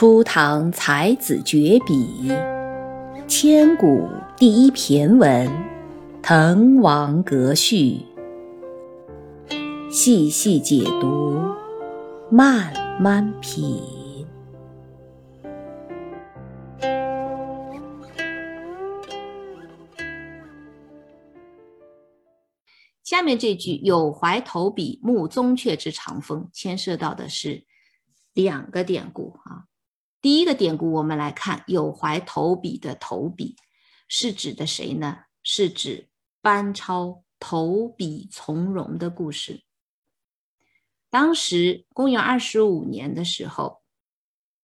初唐才子绝笔，千古第一骈文《滕王阁序》，细细解读，慢慢品。下面这句“有怀投笔，慕宗悫之长风”牵涉到的是两个典故。第一个典故，我们来看“有怀投笔”的投笔是指的谁呢？是指班超投笔从戎的故事。当时公元二十五年的时候，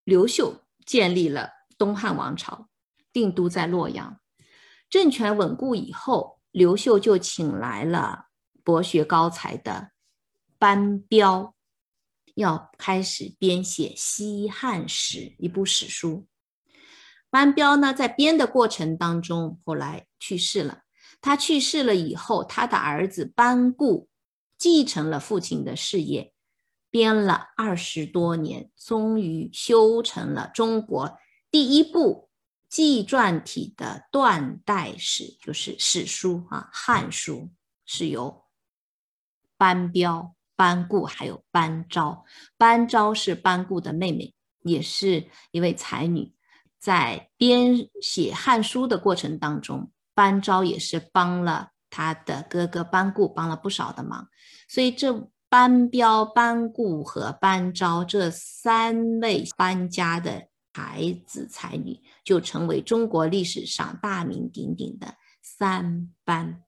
刘秀建立了东汉王朝，定都在洛阳，政权稳固以后，刘秀就请来了。博学高才的班彪要开始编写西汉史一部史书。班彪呢，在编的过程当中，后来去世了。他去世了以后，他的儿子班固继承了父亲的事业，编了二十多年，终于修成了中国第一部纪传体的断代史，就是史书啊，《汉书》是由。班彪、班固还有班昭，班昭是班固的妹妹，也是一位才女。在编写《汉书》的过程当中，班昭也是帮了他的哥哥班固，帮了不少的忙。所以，这班彪、班固和班昭这三位班家的才子才女，就成为中国历史上大名鼎鼎的三班。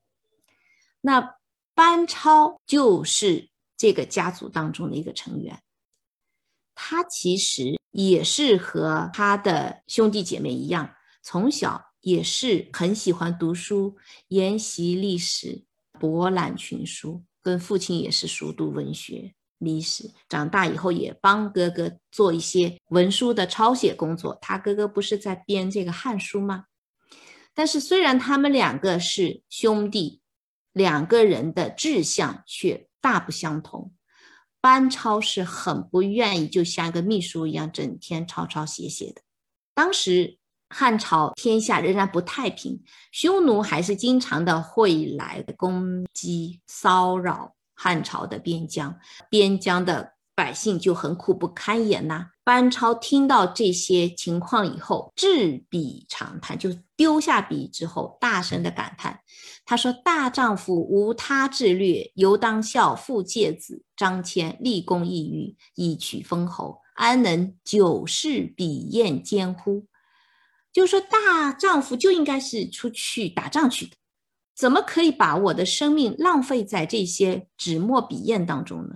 那。班超就是这个家族当中的一个成员，他其实也是和他的兄弟姐妹一样，从小也是很喜欢读书，研习历史，博览群书，跟父亲也是熟读文学历史。长大以后也帮哥哥做一些文书的抄写工作。他哥哥不是在编这个《汉书》吗？但是虽然他们两个是兄弟。两个人的志向却大不相同。班超是很不愿意，就像一个秘书一样，整天抄抄写写的。当时汉朝天下仍然不太平，匈奴还是经常的会来攻击、骚扰汉朝的边疆，边疆的百姓就很苦不堪言呐。班超听到这些情况以后，执笔长叹，就丢下笔之后，大声的感叹。他说：“大丈夫无他志略，犹当效父介子张骞，立功异域，以取封侯，安能久视笔砚间乎？”就说大丈夫就应该是出去打仗去的，怎么可以把我的生命浪费在这些纸墨笔砚当中呢？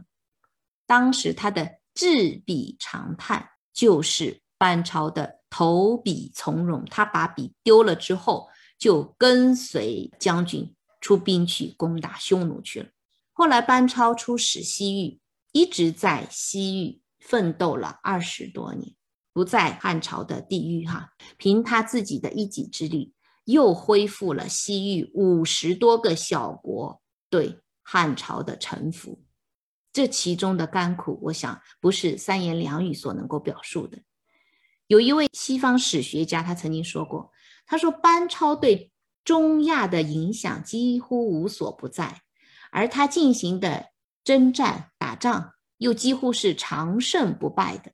当时他的。执笔长叹，就是班超的投笔从戎。他把笔丢了之后，就跟随将军出兵去攻打匈奴去了。后来班超出使西域，一直在西域奋斗了二十多年，不在汉朝的地域哈。凭他自己的一己之力，又恢复了西域五十多个小国对汉朝的臣服。这其中的甘苦，我想不是三言两语所能够表述的。有一位西方史学家，他曾经说过：“他说班超对中亚的影响几乎无所不在，而他进行的征战打仗又几乎是长胜不败的。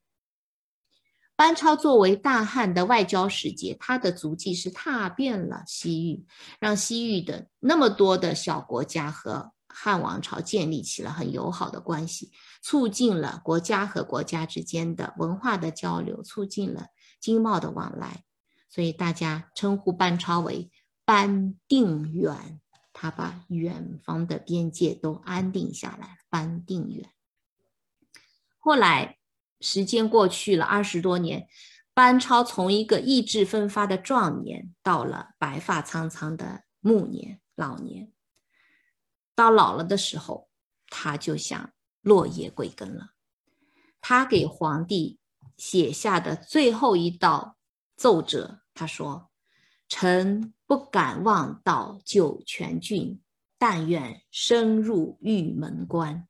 班超作为大汉的外交使节，他的足迹是踏遍了西域，让西域的那么多的小国家和。”汉王朝建立起了很友好的关系，促进了国家和国家之间的文化的交流，促进了经贸的往来，所以大家称呼班超为班定远，他把远方的边界都安定下来了。班定远。后来时间过去了二十多年，班超从一个意志奋发的壮年，到了白发苍苍的暮年老年。到老了的时候，他就想落叶归根了。他给皇帝写下的最后一道奏折，他说：“臣不敢望到酒泉郡，但愿深入玉门关。”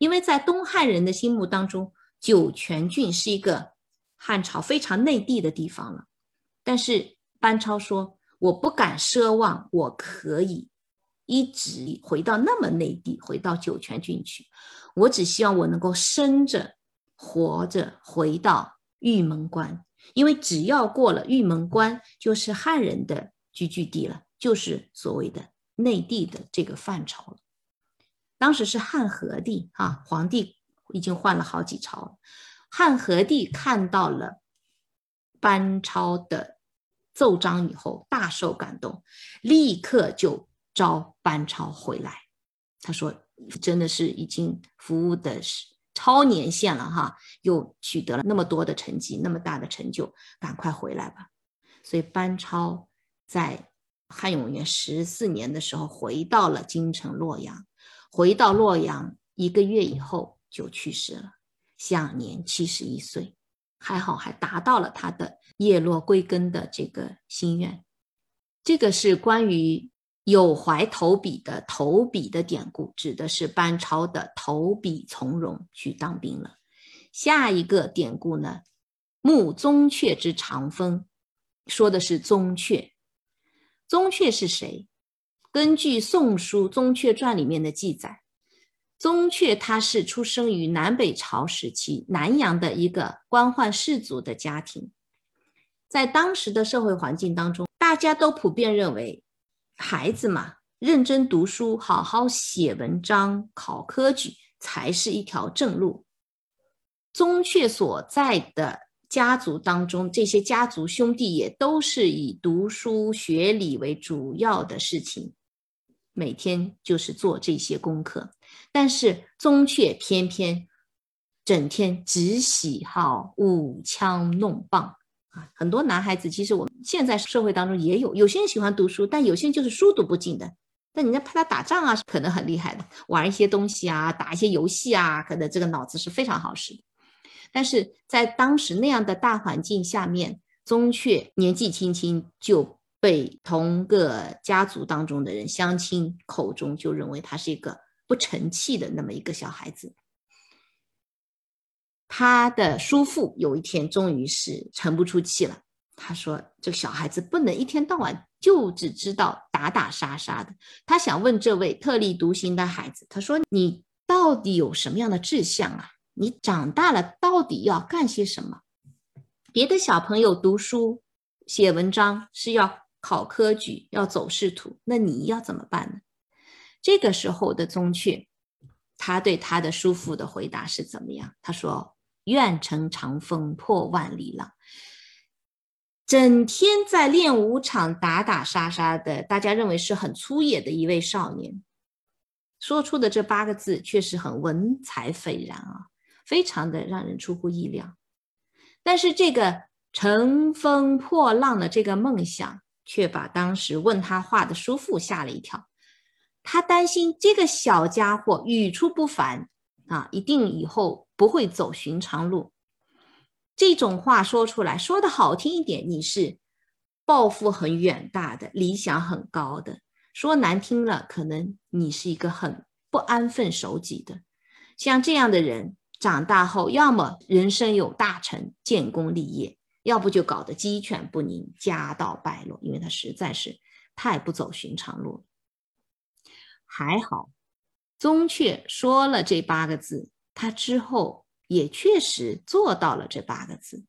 因为在东汉人的心目当中，酒泉郡是一个汉朝非常内地的地方了。但是班超说：“我不敢奢望我可以一直回到那么内地，回到酒泉郡去。我只希望我能够生着、活着回到玉门关，因为只要过了玉门关，就是汉人的聚居地了，就是所谓的内地的这个范畴了。当时是汉和帝啊，皇帝已经换了好几朝了，汉和帝看到了班超的。”奏章以后大受感动，立刻就招班超回来。他说：“真的是已经服务的是超年限了哈，又取得了那么多的成绩，那么大的成就，赶快回来吧。”所以班超在汉永元十四年的时候回到了京城洛阳，回到洛阳一个月以后就去世了，享年七十一岁。还好，还达到了他的叶落归根的这个心愿。这个是关于有怀投笔的投笔的典故，指的是班超的投笔从戎去当兵了。下一个典故呢，慕宗悫之长风，说的是宗悫。宗悫是谁？根据《宋书·宗悫传》里面的记载。宗悫他是出生于南北朝时期南阳的一个官宦士族的家庭，在当时的社会环境当中，大家都普遍认为，孩子嘛，认真读书，好好写文章，考科举才是一条正路。宗悫所在的家族当中，这些家族兄弟也都是以读书学礼为主要的事情，每天就是做这些功课。但是宗悫偏偏整天只喜好舞枪弄棒很多男孩子其实我们现在社会当中也有，有些人喜欢读书，但有些人就是书读不进的。但人家怕他打仗啊，可能很厉害的，玩一些东西啊，打一些游戏啊，可能这个脑子是非常好使的。但是在当时那样的大环境下面，宗悫年纪轻轻就被同个家族当中的人乡亲口中就认为他是一个。不成器的那么一个小孩子，他的叔父有一天终于是沉不出气了。他说：“这个小孩子不能一天到晚就只知道打打杀杀的。”他想问这位特立独行的孩子：“他说你到底有什么样的志向啊？你长大了到底要干些什么？别的小朋友读书写文章是要考科举，要走仕途，那你要怎么办呢？”这个时候的宗悫，他对他的叔父的回答是怎么样？他说：“愿乘长风破万里浪。”整天在练武场打打杀杀的，大家认为是很粗野的一位少年，说出的这八个字确实很文采斐然啊，非常的让人出乎意料。但是这个乘风破浪的这个梦想，却把当时问他话的叔父吓了一跳。他担心这个小家伙语出不凡啊，一定以后不会走寻常路。这种话说出来，说的好听一点，你是抱负很远大的，理想很高的；说难听了，可能你是一个很不安分守己的。像这样的人，长大后要么人生有大成，建功立业；要不就搞得鸡犬不宁，家道败落，因为他实在是太不走寻常路了。还好，宗悫说了这八个字，他之后也确实做到了这八个字。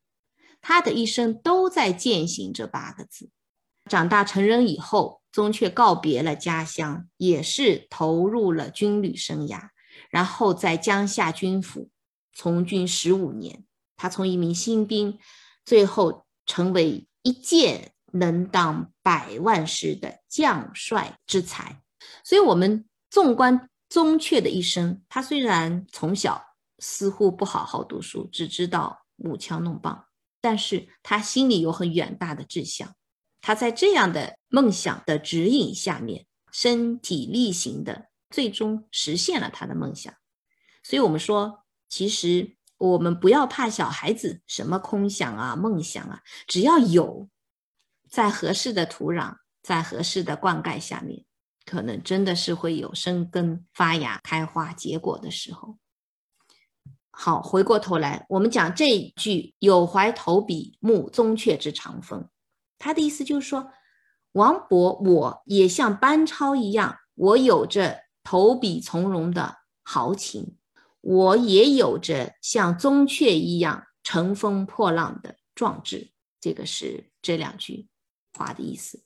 他的一生都在践行这八个字。长大成人以后，宗悫告别了家乡，也是投入了军旅生涯，然后在江夏军府从军十五年。他从一名新兵，最后成为一剑能当百万师的将帅之才。所以，我们纵观宗悫的一生，他虽然从小似乎不好好读书，只知道舞枪弄棒，但是他心里有很远大的志向。他在这样的梦想的指引下面，身体力行的，最终实现了他的梦想。所以，我们说，其实我们不要怕小孩子什么空想啊、梦想啊，只要有，在合适的土壤，在合适的灌溉下面。可能真的是会有生根发芽、开花结果的时候。好，回过头来，我们讲这一句“有怀投笔，慕宗悫之长风”，他的意思就是说，王勃我也像班超一样，我有着投笔从戎的豪情，我也有着像宗悫一样乘风破浪的壮志。这个是这两句话的意思。